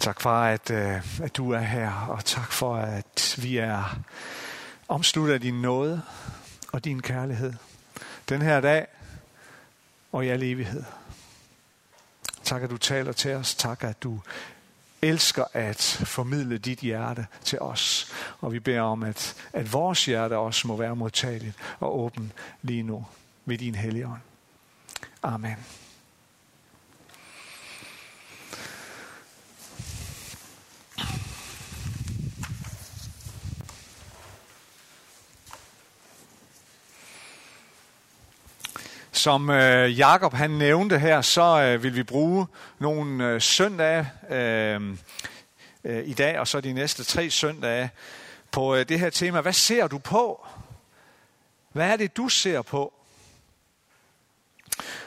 Tak for, at, øh, at du er her, og tak for, at vi er omsluttet af din nåde og din kærlighed. Den her dag og i al evighed. Tak, at du taler til os. Tak, at du elsker at formidle dit hjerte til os. Og vi beder om, at, at vores hjerte også må være modtageligt og åben lige nu ved din hellige ånd. Amen. Som øh, Jakob han nævnte her, så øh, vil vi bruge nogle øh, søndage øh, øh, i dag, og så de næste tre søndage på øh, det her tema. Hvad ser du på? Hvad er det, du ser på?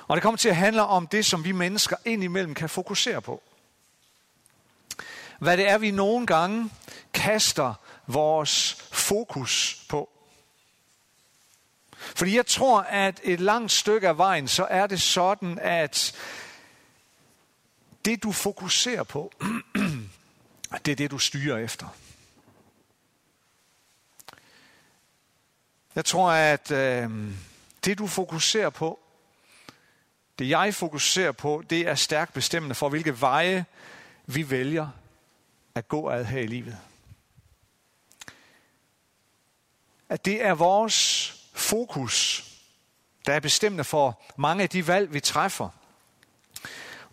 Og det kommer til at handle om det, som vi mennesker indimellem kan fokusere på. Hvad det er, vi nogle gange kaster vores fokus på. Fordi jeg tror, at et langt stykke af vejen, så er det sådan, at det du fokuserer på, det er det du styrer efter. Jeg tror, at øh, det du fokuserer på, det jeg fokuserer på, det er stærkt bestemmende for, hvilke veje vi vælger at gå ad her i livet. At det er vores fokus, der er bestemmende for mange af de valg, vi træffer.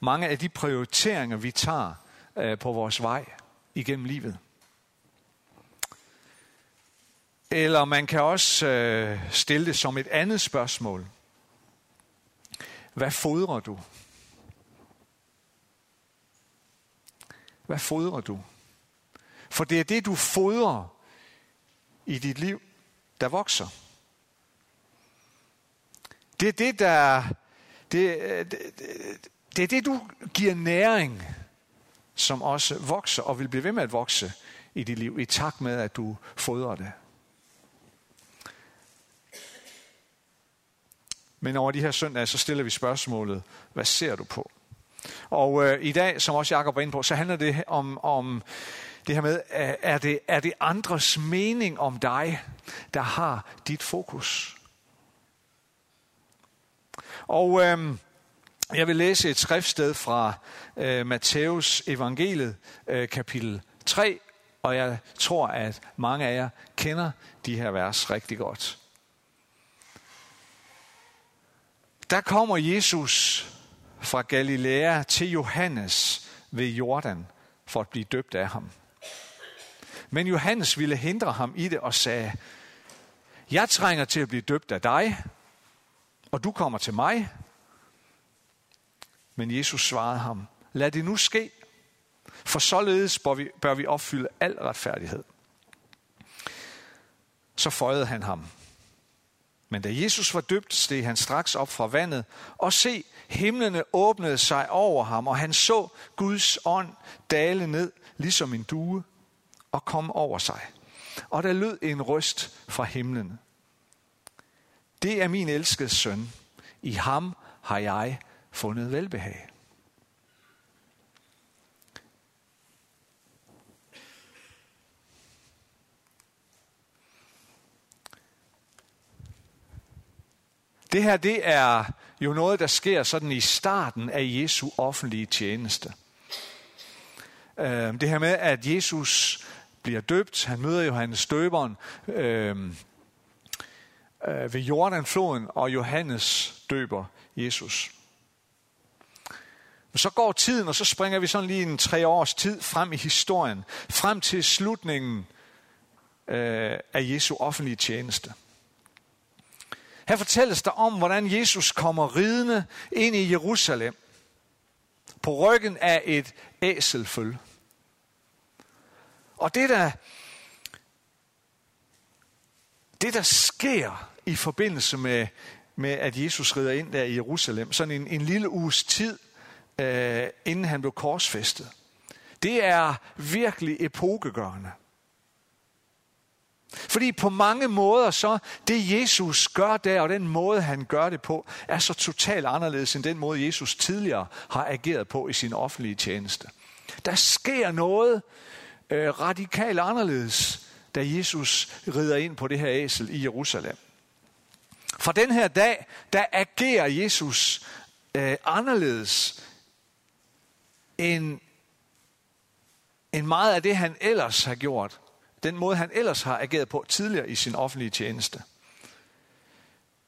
Mange af de prioriteringer, vi tager øh, på vores vej igennem livet. Eller man kan også øh, stille det som et andet spørgsmål. Hvad fodrer du? Hvad fodrer du? For det er det, du fodrer i dit liv, der vokser. Det er det, der... Øh, det, det, det er det, du giver næring, som også vokser og vil blive ved med at vokse i dit liv, i takt med, at du fodrer det. Men over de her søndage, så stiller vi spørgsmålet, hvad ser du på? Og øh, i dag, som også Jacob var inde på, så handler det om, om det her med, er det, er det andres mening om dig, der har dit fokus? Og øh, jeg vil læse et skriftsted fra øh, Matthæus evangeliet, øh, kapitel 3, og jeg tror, at mange af jer kender de her vers rigtig godt. Der kommer Jesus fra Galilea til Johannes ved Jordan for at blive døbt af ham. Men Johannes ville hindre ham i det og sagde, jeg trænger til at blive døbt af dig, og du kommer til mig. Men Jesus svarede ham, lad det nu ske, for således bør vi, bør vi opfylde al retfærdighed. Så føjede han ham. Men da Jesus var døbt, steg han straks op fra vandet, og se, himlene åbnede sig over ham, og han så Guds ånd dale ned, ligesom en due, og kom over sig. Og der lød en røst fra himlen. Det er min elskede søn. I ham har jeg fundet velbehag. Det her, det er jo noget, der sker sådan i starten af Jesu offentlige tjeneste. Øhm, det her med, at Jesus bliver døbt, han møder Johannes døberen, øhm, øh, ved Jordanfloden, og Johannes døber Jesus. Men så går tiden, og så springer vi sådan lige en tre års tid frem i historien, frem til slutningen øh, af Jesu offentlige tjeneste. Her fortælles der om, hvordan Jesus kommer ridende ind i Jerusalem på ryggen af et æselføl. Og det der, det der sker i forbindelse med, med at Jesus rider ind der i Jerusalem, sådan en, en lille uges tid, øh, inden han blev korsfæstet. Det er virkelig epokegørende. Fordi på mange måder så, det Jesus gør der, og den måde han gør det på, er så totalt anderledes end den måde Jesus tidligere har ageret på i sin offentlige tjeneste. Der sker noget øh, radikalt anderledes, da Jesus rider ind på det her æsel i Jerusalem. For den her dag, der agerer Jesus øh, anderledes end, end meget af det, han ellers har gjort. Den måde, han ellers har ageret på tidligere i sin offentlige tjeneste.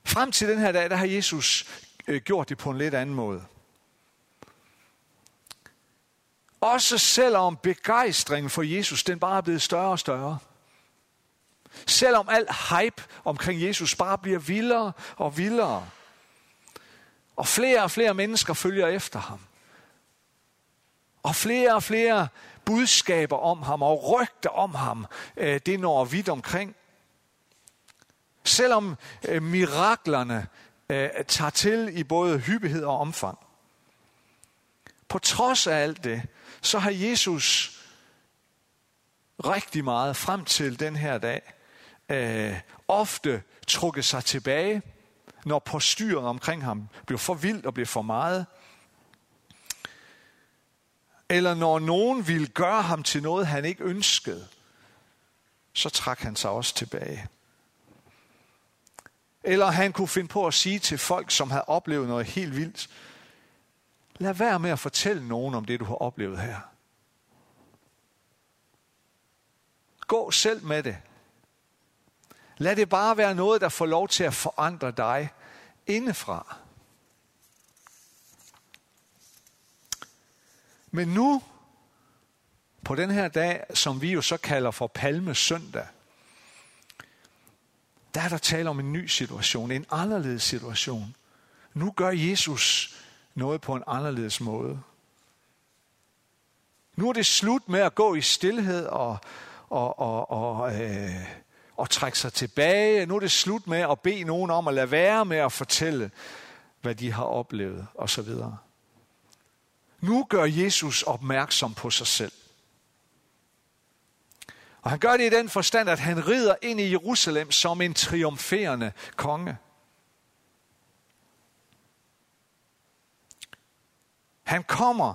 Frem til den her dag, der har Jesus øh, gjort det på en lidt anden måde. Også selvom begejstringen for Jesus, den bare er blevet større og større. Selvom al hype omkring Jesus bare bliver vildere og vildere. Og flere og flere mennesker følger efter ham. Og flere og flere budskaber om ham og rygter om ham, øh, det når vidt omkring. Selvom øh, miraklerne øh, tager til i både hyppighed og omfang. På trods af alt det, så har Jesus rigtig meget frem til den her dag øh, ofte trukket sig tilbage, når postyret omkring ham blev for vildt og blev for meget. Eller når nogen ville gøre ham til noget, han ikke ønskede, så trak han sig også tilbage. Eller han kunne finde på at sige til folk, som havde oplevet noget helt vildt, lad være med at fortælle nogen om det, du har oplevet her. Gå selv med det. Lad det bare være noget, der får lov til at forandre dig indefra. Men nu, på den her dag, som vi jo så kalder for Palmesøndag, der er der tale om en ny situation, en anderledes situation. Nu gør Jesus noget på en anderledes måde. Nu er det slut med at gå i stillhed og, og, og, og, øh, og trække sig tilbage. Nu er det slut med at bede nogen om at lade være med at fortælle, hvad de har oplevet osv. Nu gør Jesus opmærksom på sig selv. Og han gør det i den forstand, at han rider ind i Jerusalem som en triumferende konge. Han kommer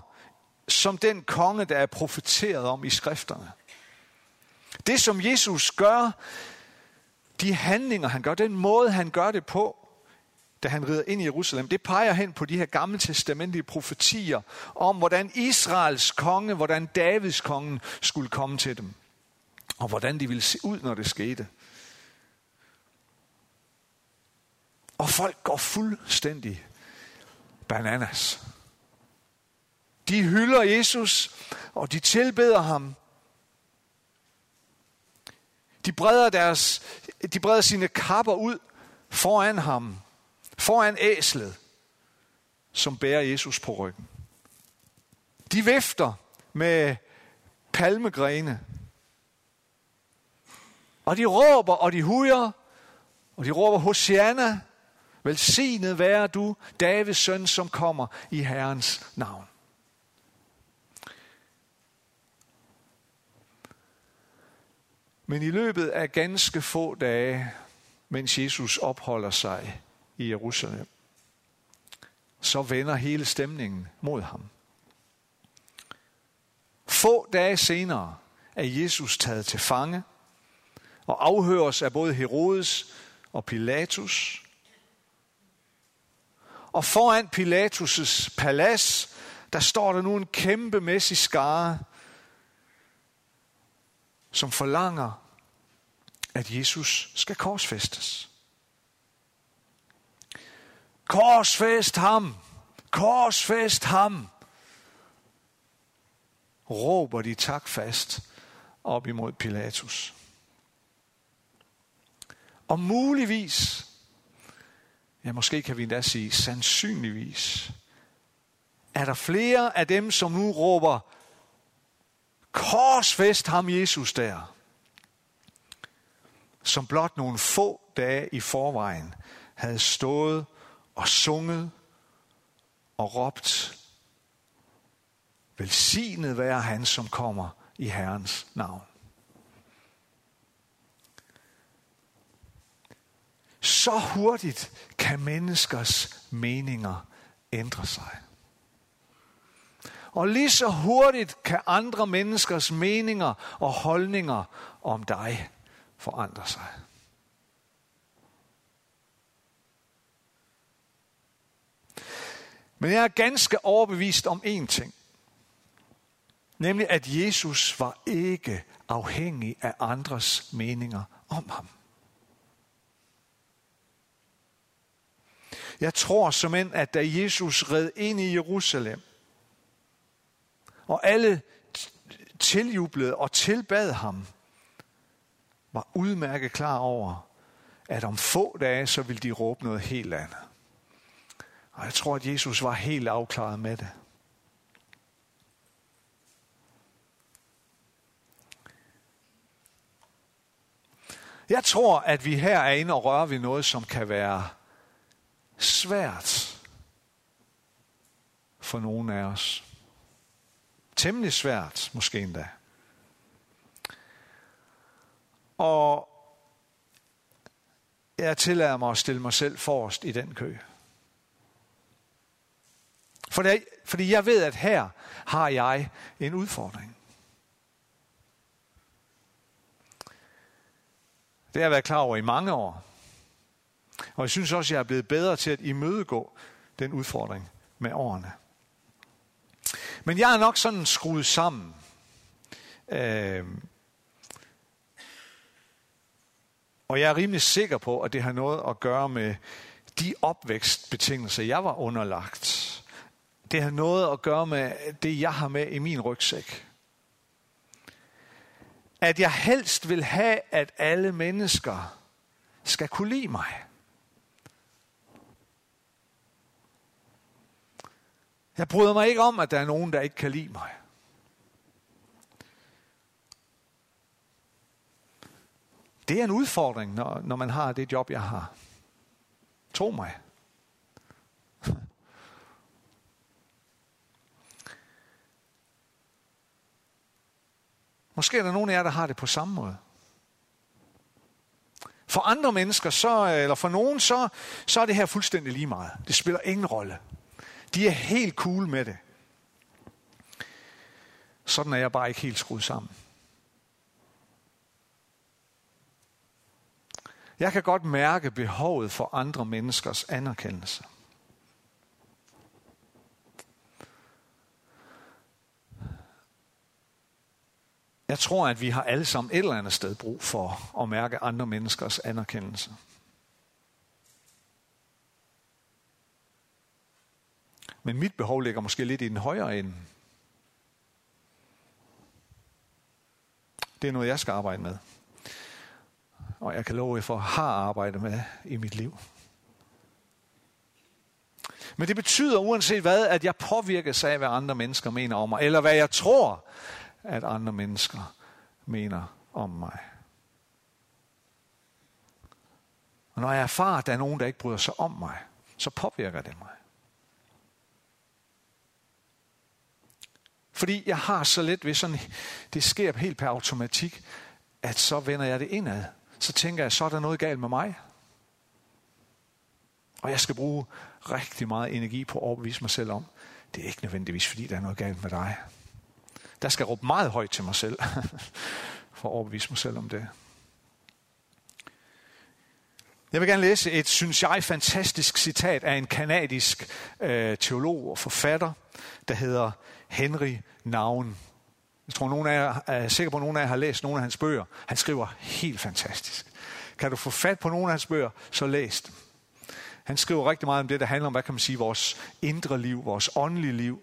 som den konge, der er profeteret om i skrifterne. Det, som Jesus gør, de handlinger, han gør, den måde, han gør det på, da han rider ind i Jerusalem, det peger hen på de her gamle testamentlige profetier om, hvordan Israels konge, hvordan Davids konge skulle komme til dem og hvordan de ville se ud, når det skete. Og folk går fuldstændig bananas. De hylder Jesus, og de tilbeder ham. De breder, deres, de breder sine kapper ud foran ham, foran æslet, som bærer Jesus på ryggen. De vifter med palmegrene og de råber, og de hujer, og de råber, Hosianna, velsignet være du, Davids søn, som kommer i Herrens navn. Men i løbet af ganske få dage, mens Jesus opholder sig i Jerusalem, så vender hele stemningen mod ham. Få dage senere er Jesus taget til fange – og afhøres af både Herodes og Pilatus. Og foran Pilatus' palads, der står der nu en kæmpemæssig skare, som forlanger, at Jesus skal korsfæstes. Korsfæst ham! Korsfæst ham! Råber de takfast op imod Pilatus. Og muligvis, ja måske kan vi endda sige sandsynligvis, er der flere af dem, som nu råber, korsfest ham Jesus der, som blot nogle få dage i forvejen havde stået og sunget og råbt, velsignet være han, som kommer i Herrens navn. Så hurtigt kan menneskers meninger ændre sig. Og lige så hurtigt kan andre menneskers meninger og holdninger om dig forandre sig. Men jeg er ganske overbevist om én ting. Nemlig at Jesus var ikke afhængig af andres meninger om ham. Jeg tror som end, at da Jesus red ind i Jerusalem, og alle tiljublede og tilbad ham, var udmærket klar over, at om få dage, så ville de råbe noget helt andet. Og jeg tror, at Jesus var helt afklaret med det. Jeg tror, at vi her er inde og rører ved noget, som kan være svært for nogen af os. Temmelig svært, måske endda. Og jeg tillader mig at stille mig selv forrest i den kø. For det, fordi jeg ved, at her har jeg en udfordring. Det har jeg været klar over i mange år. Og jeg synes også, at jeg er blevet bedre til at imødegå den udfordring med årene. Men jeg er nok sådan skruet sammen. Øh, og jeg er rimelig sikker på, at det har noget at gøre med de opvækstbetingelser, jeg var underlagt. Det har noget at gøre med det, jeg har med i min rygsæk at jeg helst vil have, at alle mennesker skal kunne lide mig. Jeg bryder mig ikke om, at der er nogen, der ikke kan lide mig. Det er en udfordring, når, når man har det job, jeg har. Tro mig. Måske er der nogen af jer, der har det på samme måde. For andre mennesker, så, eller for nogen, så, så er det her fuldstændig lige meget. Det spiller ingen rolle. De er helt cool med det. Sådan er jeg bare ikke helt skruet sammen. Jeg kan godt mærke behovet for andre menneskers anerkendelse. Jeg tror, at vi har alle sammen et eller andet sted brug for at mærke andre menneskers anerkendelse. Men mit behov ligger måske lidt i den højere ende. Det er noget, jeg skal arbejde med. Og jeg kan love, jer for, har arbejdet med i mit liv. Men det betyder uanset hvad, at jeg påvirkes af, hvad andre mennesker mener om mig, eller hvad jeg tror, at andre mennesker mener om mig. Og når jeg erfarer, at der er nogen, der ikke bryder sig om mig, så påvirker det mig. Fordi jeg har så let ved sådan, det sker helt per automatik, at så vender jeg det indad. Så tænker jeg, så er der noget galt med mig. Og jeg skal bruge rigtig meget energi på at overbevise mig selv om, det er ikke nødvendigvis, fordi der er noget galt med dig. Der skal råbe meget højt til mig selv, for at overbevise mig selv om det. Jeg vil gerne læse et, synes jeg, fantastisk citat af en kanadisk øh, teolog og forfatter, der hedder Henry Naun. Jeg tror, nogen af jer, er sikker på, at nogen af jer har læst nogle af hans bøger. Han skriver helt fantastisk. Kan du få fat på nogle af hans bøger, så læs dem. Han skriver rigtig meget om det, der handler om, hvad kan man sige, vores indre liv, vores åndelige liv,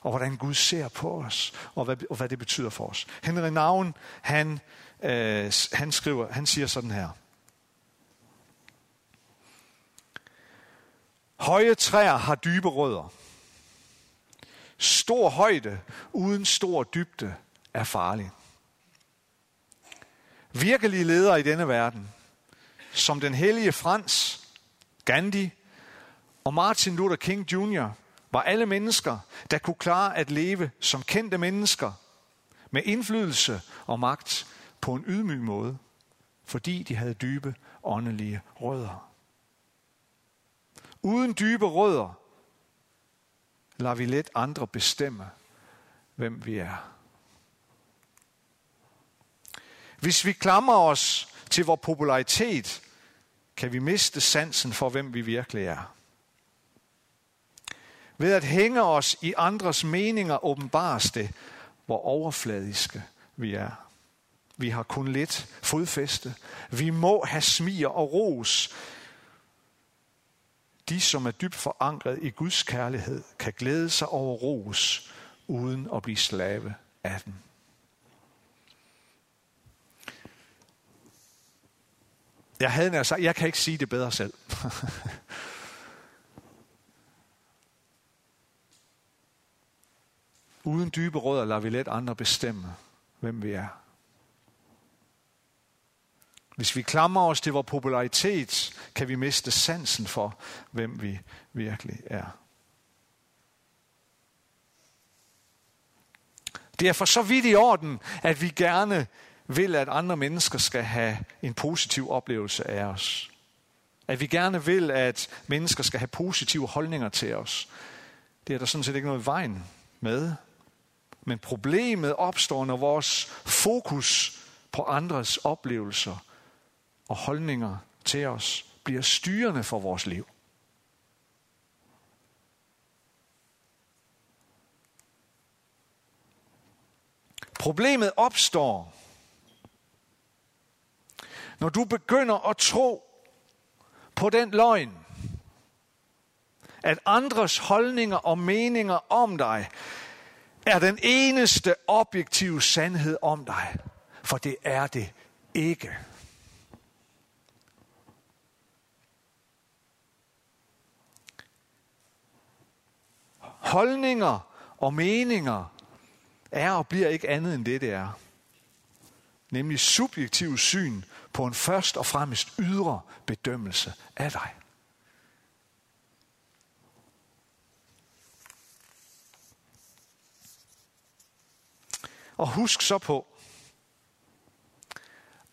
og hvordan Gud ser på os, og hvad, og hvad det betyder for os. Henry Navn, han, øh, han skriver, han siger sådan her. Høje træer har dybe rødder. Stor højde uden stor dybde er farlig. Virkelige ledere i denne verden, som den hellige Frans, Gandhi og Martin Luther King Jr., var alle mennesker, der kunne klare at leve som kendte mennesker med indflydelse og magt på en ydmyg måde, fordi de havde dybe åndelige rødder. Uden dybe rødder lader vi let andre bestemme, hvem vi er. Hvis vi klamrer os til vores popularitet, kan vi miste sansen for, hvem vi virkelig er. Ved at hænge os i andres meninger åbenbares det, hvor overfladiske vi er. Vi har kun lidt fodfæste. Vi må have smier og ros. De, som er dybt forankret i Guds kærlighed, kan glæde sig over ros, uden at blive slave af den. Jeg havde nær sagt, jeg kan ikke sige det bedre selv. Uden dybe rødder lader vi let andre bestemme, hvem vi er. Hvis vi klamrer os til vores popularitet, kan vi miste sansen for, hvem vi virkelig er. Det er for så vidt i orden, at vi gerne vil, at andre mennesker skal have en positiv oplevelse af os. At vi gerne vil, at mennesker skal have positive holdninger til os. Det er der sådan set ikke noget i vejen med. Men problemet opstår, når vores fokus på andres oplevelser og holdninger til os bliver styrende for vores liv. Problemet opstår, når du begynder at tro på den løgn, at andres holdninger og meninger om dig er den eneste objektive sandhed om dig. For det er det ikke. Holdninger og meninger er og bliver ikke andet end det, det er. Nemlig subjektiv syn på en først og fremmest ydre bedømmelse af dig. Og husk så på,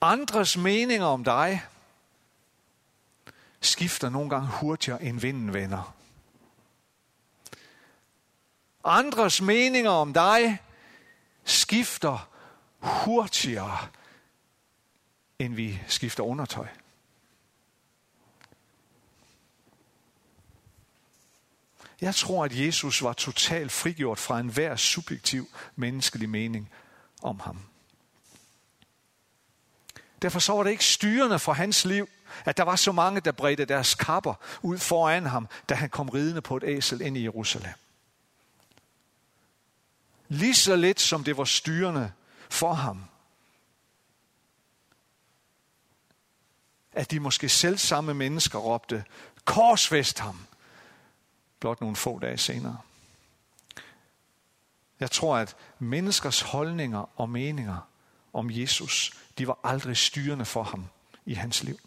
andres meninger om dig skifter nogle gange hurtigere end vinden vender. Andres meninger om dig skifter hurtigere, end vi skifter undertøj. Jeg tror, at Jesus var totalt frigjort fra enhver subjektiv menneskelig mening om ham. Derfor så var det ikke styrende for hans liv, at der var så mange, der bredte deres kapper ud foran ham, da han kom ridende på et æsel ind i Jerusalem. Lige så lidt som det var styrende for ham, at de måske selv samme mennesker råbte, korsfest ham, blot nogle få dage senere. Jeg tror, at menneskers holdninger og meninger om Jesus, de var aldrig styrende for ham i hans liv.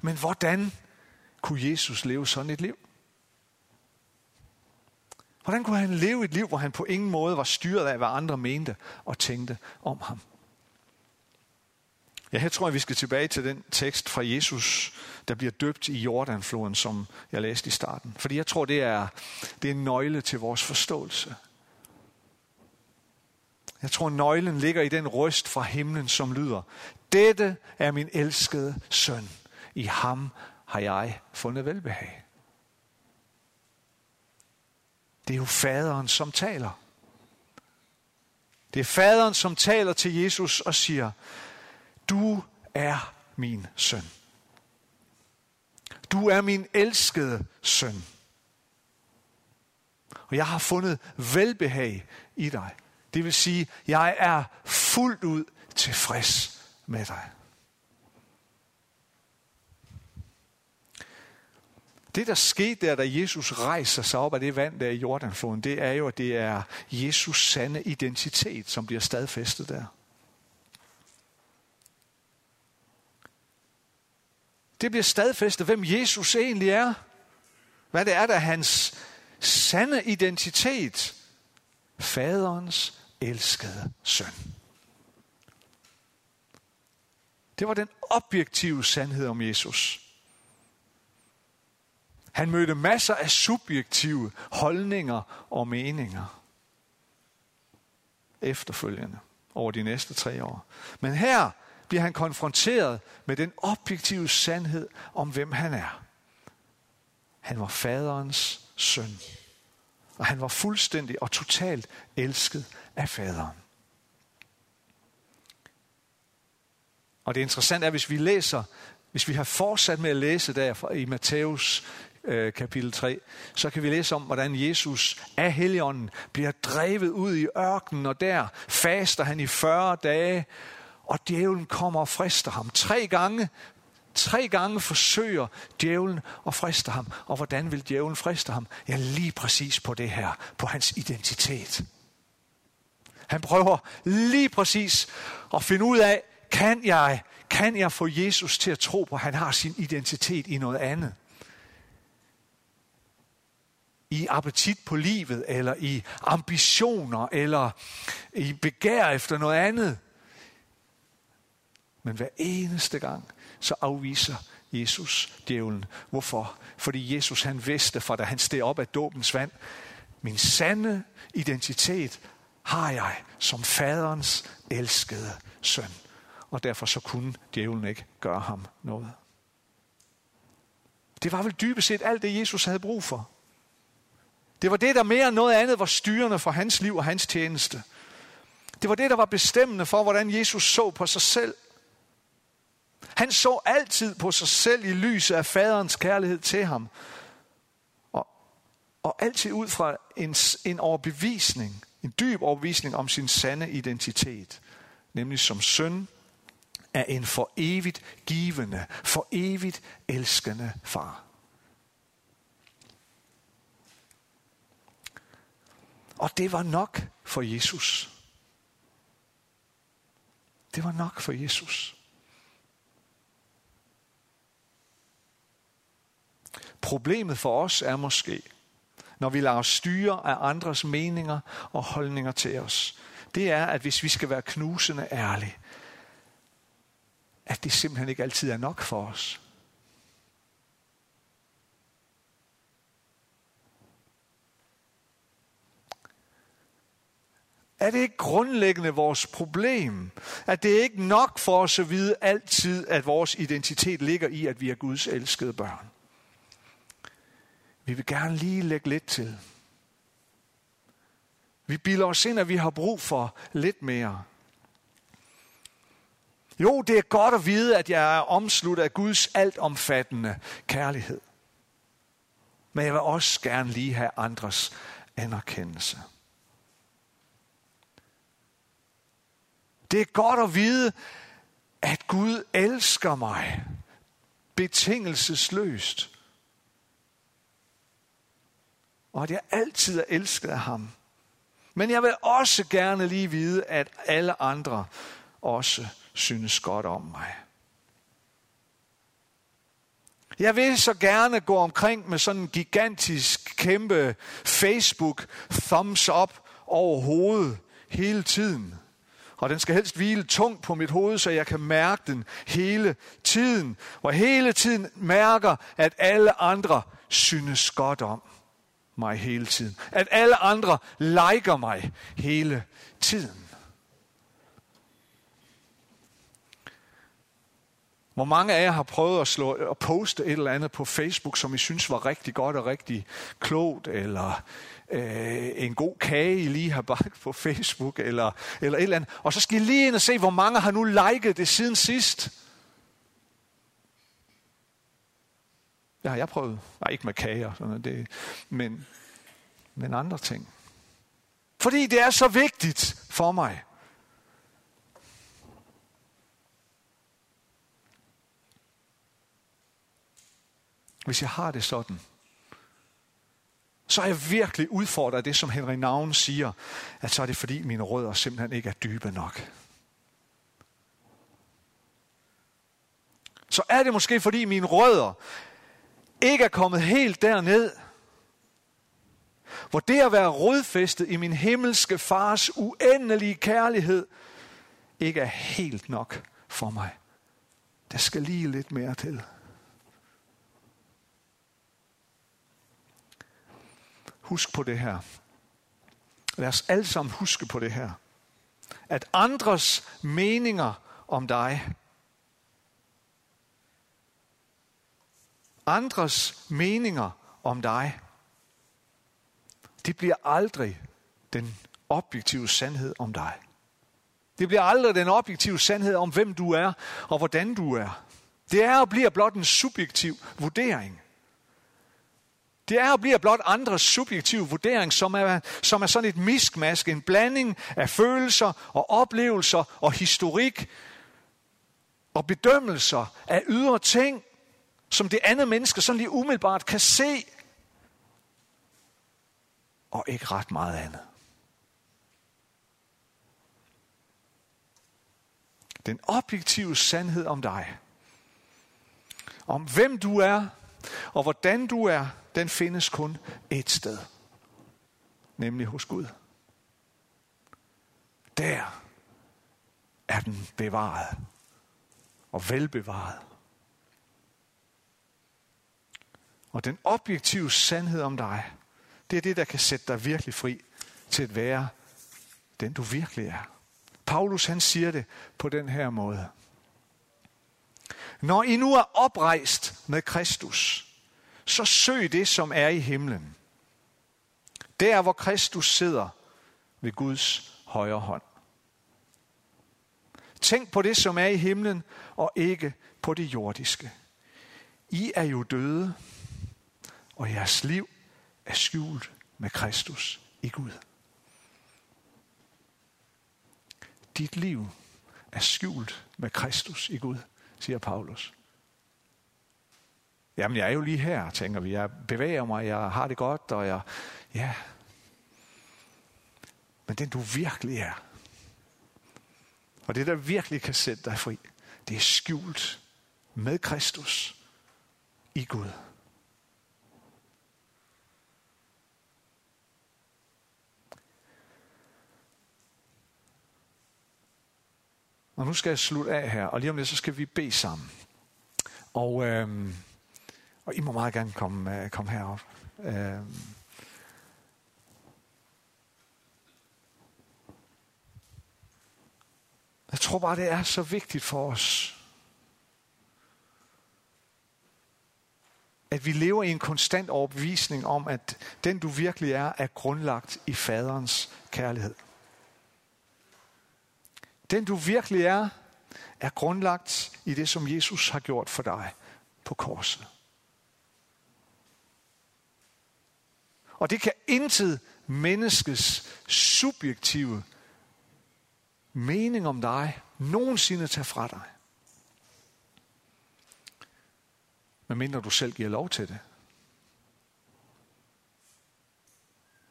Men hvordan kunne Jesus leve sådan et liv? Hvordan kunne han leve et liv, hvor han på ingen måde var styret af, hvad andre mente og tænkte om ham? Ja, her tror jeg, vi skal tilbage til den tekst fra Jesus, der bliver døbt i Jordanfloden, som jeg læste i starten. Fordi jeg tror, det er, det er en nøgle til vores forståelse. Jeg tror, nøglen ligger i den røst fra himlen, som lyder, Dette er min elskede søn. I ham har jeg fundet velbehag. Det er jo faderen, som taler. Det er faderen, som taler til Jesus og siger, du er min søn. Du er min elskede søn. Og jeg har fundet velbehag i dig. Det vil sige, jeg er fuldt ud tilfreds med dig. Det, der skete der, da Jesus rejser sig op af det vand der i Jordanfloden, det er jo, at det er Jesus sande identitet, som bliver stadfæstet der. Det bliver stadfæstet, hvem Jesus egentlig er. Hvad det er, der er hans sande identitet. Faderens elskede søn. Det var den objektive sandhed om Jesus. Han mødte masser af subjektive holdninger og meninger efterfølgende over de næste tre år. Men her bliver han konfronteret med den objektive sandhed om, hvem han er. Han var faderens søn. Og han var fuldstændig og totalt elsket af faderen. Og det interessante er, hvis vi læser, hvis vi har fortsat med at læse der i Matthæus øh, kapitel 3, så kan vi læse om, hvordan Jesus af heligånden bliver drevet ud i ørkenen, og der faster han i 40 dage, og djævlen kommer og frister ham. Tre gange, tre gange forsøger djævlen at friste ham. Og hvordan vil djævlen friste ham? Ja, lige præcis på det her, på hans identitet. Han prøver lige præcis at finde ud af, kan jeg, kan jeg få Jesus til at tro på, at han har sin identitet i noget andet? I appetit på livet, eller i ambitioner, eller i begær efter noget andet. Men hver eneste gang, så afviser Jesus djævlen. Hvorfor? Fordi Jesus han vidste fra da han steg op af dåbens vand, min sande identitet har jeg som faderens elskede søn. Og derfor så kunne djævlen ikke gøre ham noget. Det var vel dybest set alt det, Jesus havde brug for. Det var det, der mere end noget andet var styrende for hans liv og hans tjeneste. Det var det, der var bestemmende for, hvordan Jesus så på sig selv. Han så altid på sig selv i lyset af faderens kærlighed til ham. Og, og altid ud fra en, en overbevisning, en dyb overbevisning om sin sande identitet. Nemlig som søn af en for evigt givende, for evigt elskende far. Og det var nok for Jesus. Det var nok for Jesus. Problemet for os er måske, når vi lader os styre af andres meninger og holdninger til os, det er, at hvis vi skal være knusende ærlige, at det simpelthen ikke altid er nok for os. Er det ikke grundlæggende vores problem? At det er ikke nok for os at vide altid, at vores identitet ligger i, at vi er Guds elskede børn? Vi vil gerne lige lægge lidt til. Vi bilder os ind, at vi har brug for lidt mere. Jo, det er godt at vide, at jeg er omsluttet af Guds altomfattende kærlighed. Men jeg vil også gerne lige have andres anerkendelse. Det er godt at vide, at Gud elsker mig betingelsesløst. Og at jeg altid er elsket af ham. Men jeg vil også gerne lige vide, at alle andre også synes godt om mig. Jeg vil så gerne gå omkring med sådan en gigantisk, kæmpe Facebook thumbs up over hovedet hele tiden. Og den skal helst hvile tungt på mit hoved, så jeg kan mærke den hele tiden. Og hele tiden mærker, at alle andre synes godt om mig hele tiden. At alle andre liker mig hele tiden. Hvor mange af jer har prøvet at, slå, at poste et eller andet på Facebook, som I synes var rigtig godt og rigtig klogt, eller øh, en god kage, I lige har bagt på Facebook, eller, eller et eller andet. Og så skal I lige ind og se, hvor mange har nu liket det siden sidst. Det har jeg prøvet. Nej, ikke med kager, sådan noget, det, men, men andre ting. Fordi det er så vigtigt for mig. Hvis jeg har det sådan, så er jeg virkelig udfordret af det, som Henry Navn siger, at så er det fordi mine rødder simpelthen ikke er dybe nok. Så er det måske fordi mine rødder ikke er kommet helt derned, hvor det at være rodfæstet i min himmelske fars uendelige kærlighed ikke er helt nok for mig. Der skal lige lidt mere til. Husk på det her. Lad os alle sammen huske på det her. At andres meninger om dig, andres meninger om dig, det bliver aldrig den objektive sandhed om dig. Det bliver aldrig den objektive sandhed om, hvem du er og hvordan du er. Det er og bliver blot en subjektiv vurdering. Det er og bliver blot andres subjektive vurdering, som er, som er sådan et miskmask, en blanding af følelser og oplevelser og historik og bedømmelser af ydre ting, som det andet menneske sådan lige umiddelbart kan se, og ikke ret meget andet. Den objektive sandhed om dig, om hvem du er, og hvordan du er, den findes kun et sted. Nemlig hos Gud. Der er den bevaret og velbevaret. Og den objektive sandhed om dig, det er det, der kan sætte dig virkelig fri til at være den, du virkelig er. Paulus han siger det på den her måde. Når I nu er oprejst med Kristus, så søg det, som er i himlen. Der, hvor Kristus sidder ved Guds højre hånd. Tænk på det, som er i himlen, og ikke på det jordiske. I er jo døde, og jeres liv er skjult med Kristus i Gud. Dit liv er skjult med Kristus i Gud, siger Paulus. Jamen, jeg er jo lige her, tænker vi. Jeg bevæger mig, jeg har det godt, og jeg... Ja. Men den du virkelig er, og det der virkelig kan sætte dig fri, det er skjult med Kristus i Gud. Og nu skal jeg slutte af her, og lige om lidt, så skal vi bede sammen. Og, øhm, og I må meget gerne komme, øh, komme herop. Øhm, jeg tror bare, det er så vigtigt for os, at vi lever i en konstant overbevisning om, at den du virkelig er, er grundlagt i faderens kærlighed. Den du virkelig er, er grundlagt i det, som Jesus har gjort for dig på korset. Og det kan intet menneskes subjektive mening om dig nogensinde tage fra dig. Medmindre du selv giver lov til det.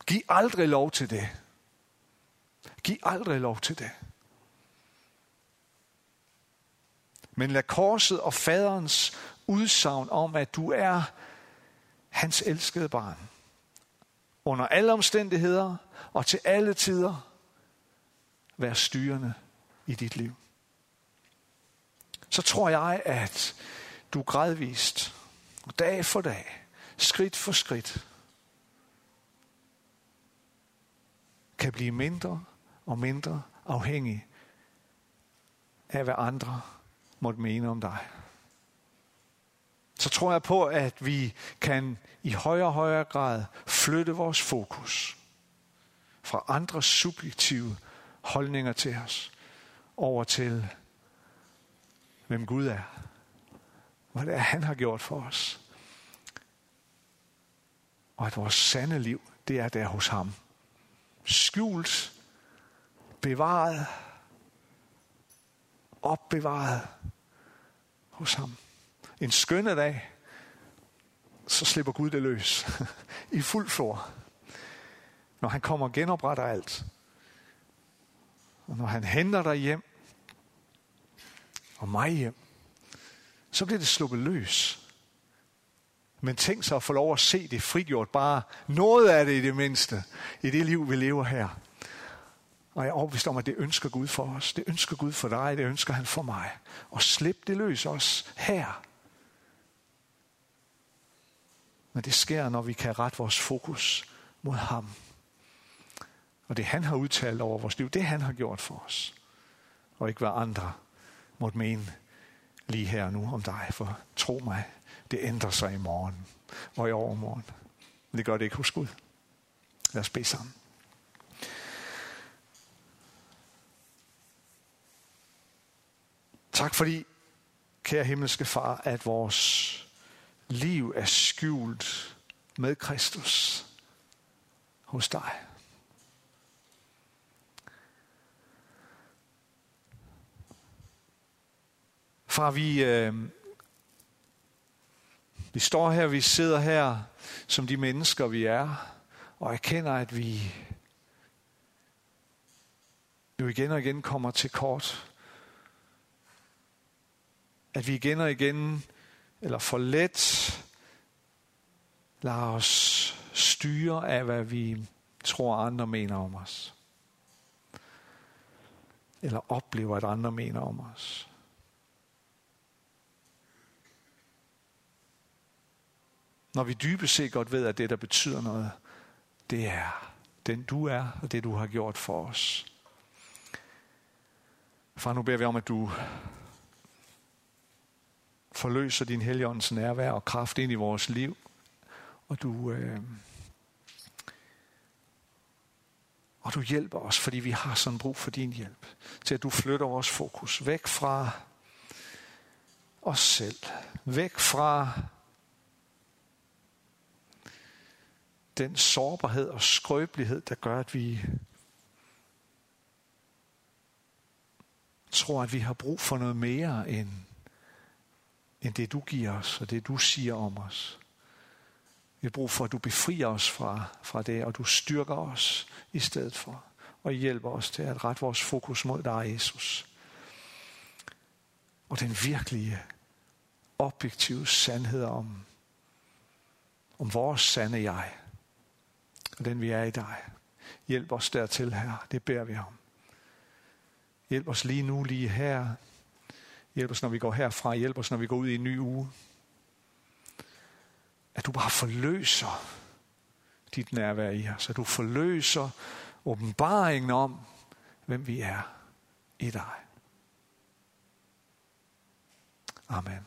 Giv aldrig lov til det. Giv aldrig lov til det. Men lad korset og faderens udsagn om, at du er hans elskede barn, under alle omstændigheder og til alle tider, være styrende i dit liv. Så tror jeg, at du gradvist, dag for dag, skridt for skridt, kan blive mindre og mindre afhængig af, hvad andre måtte mene om dig. Så tror jeg på, at vi kan i højere og højere grad flytte vores fokus fra andre subjektive holdninger til os over til, hvem Gud er. Hvad det er, han har gjort for os. Og at vores sande liv, det er der hos ham. Skjult, bevaret, opbevaret hos ham. En skønne dag, så slipper Gud det løs i fuld flor. Når han kommer og genopretter alt. Og når han henter dig hjem, og mig hjem, så bliver det sluppet løs. Men tænk så at få lov at se det frigjort, bare noget af det i det mindste, i det liv, vi lever her. Og jeg er overbevist om, at det ønsker Gud for os. Det ønsker Gud for dig, det ønsker han for mig. Og slip det løs os her. Men det sker, når vi kan rette vores fokus mod ham. Og det han har udtalt over vores liv, det han har gjort for os. Og ikke hvad andre måtte mene lige her og nu om dig. For tro mig, det ændrer sig i morgen og i overmorgen. Men det gør det ikke hos Gud. Lad os bede sammen. Tak fordi, kære himmelske far, at vores liv er skjult med Kristus hos dig. Far, vi, øh, vi står her, vi sidder her som de mennesker, vi er, og erkender, at vi jo igen og igen kommer til kort. At vi igen og igen, eller for let, lader os styre af, hvad vi tror, andre mener om os. Eller oplever, at andre mener om os. Når vi dybest set godt ved, at det, der betyder noget, det er den du er, og det du har gjort for os. Far, nu beder vi om, at du forløser din heligåndens nærvær og kraft ind i vores liv, og du, øh, og du hjælper os, fordi vi har sådan brug for din hjælp, til at du flytter vores fokus væk fra os selv, væk fra den sårbarhed og skrøbelighed, der gør, at vi tror, at vi har brug for noget mere end, end det, du giver os, og det, du siger om os. Vi har brug for, at du befrier os fra, fra det, og du styrker os i stedet for, og hjælper os til at rette vores fokus mod dig, Jesus. Og den virkelige, objektive sandhed om, om vores sande jeg, og den vi er i dig. Hjælp os dertil, her. Det beder vi om. Hjælp os lige nu, lige her. Hjælp os, når vi går herfra. Hjælp os, når vi går ud i en ny uge. At du bare forløser dit nærvær i os. At du forløser åbenbaringen om, hvem vi er i dig. Amen.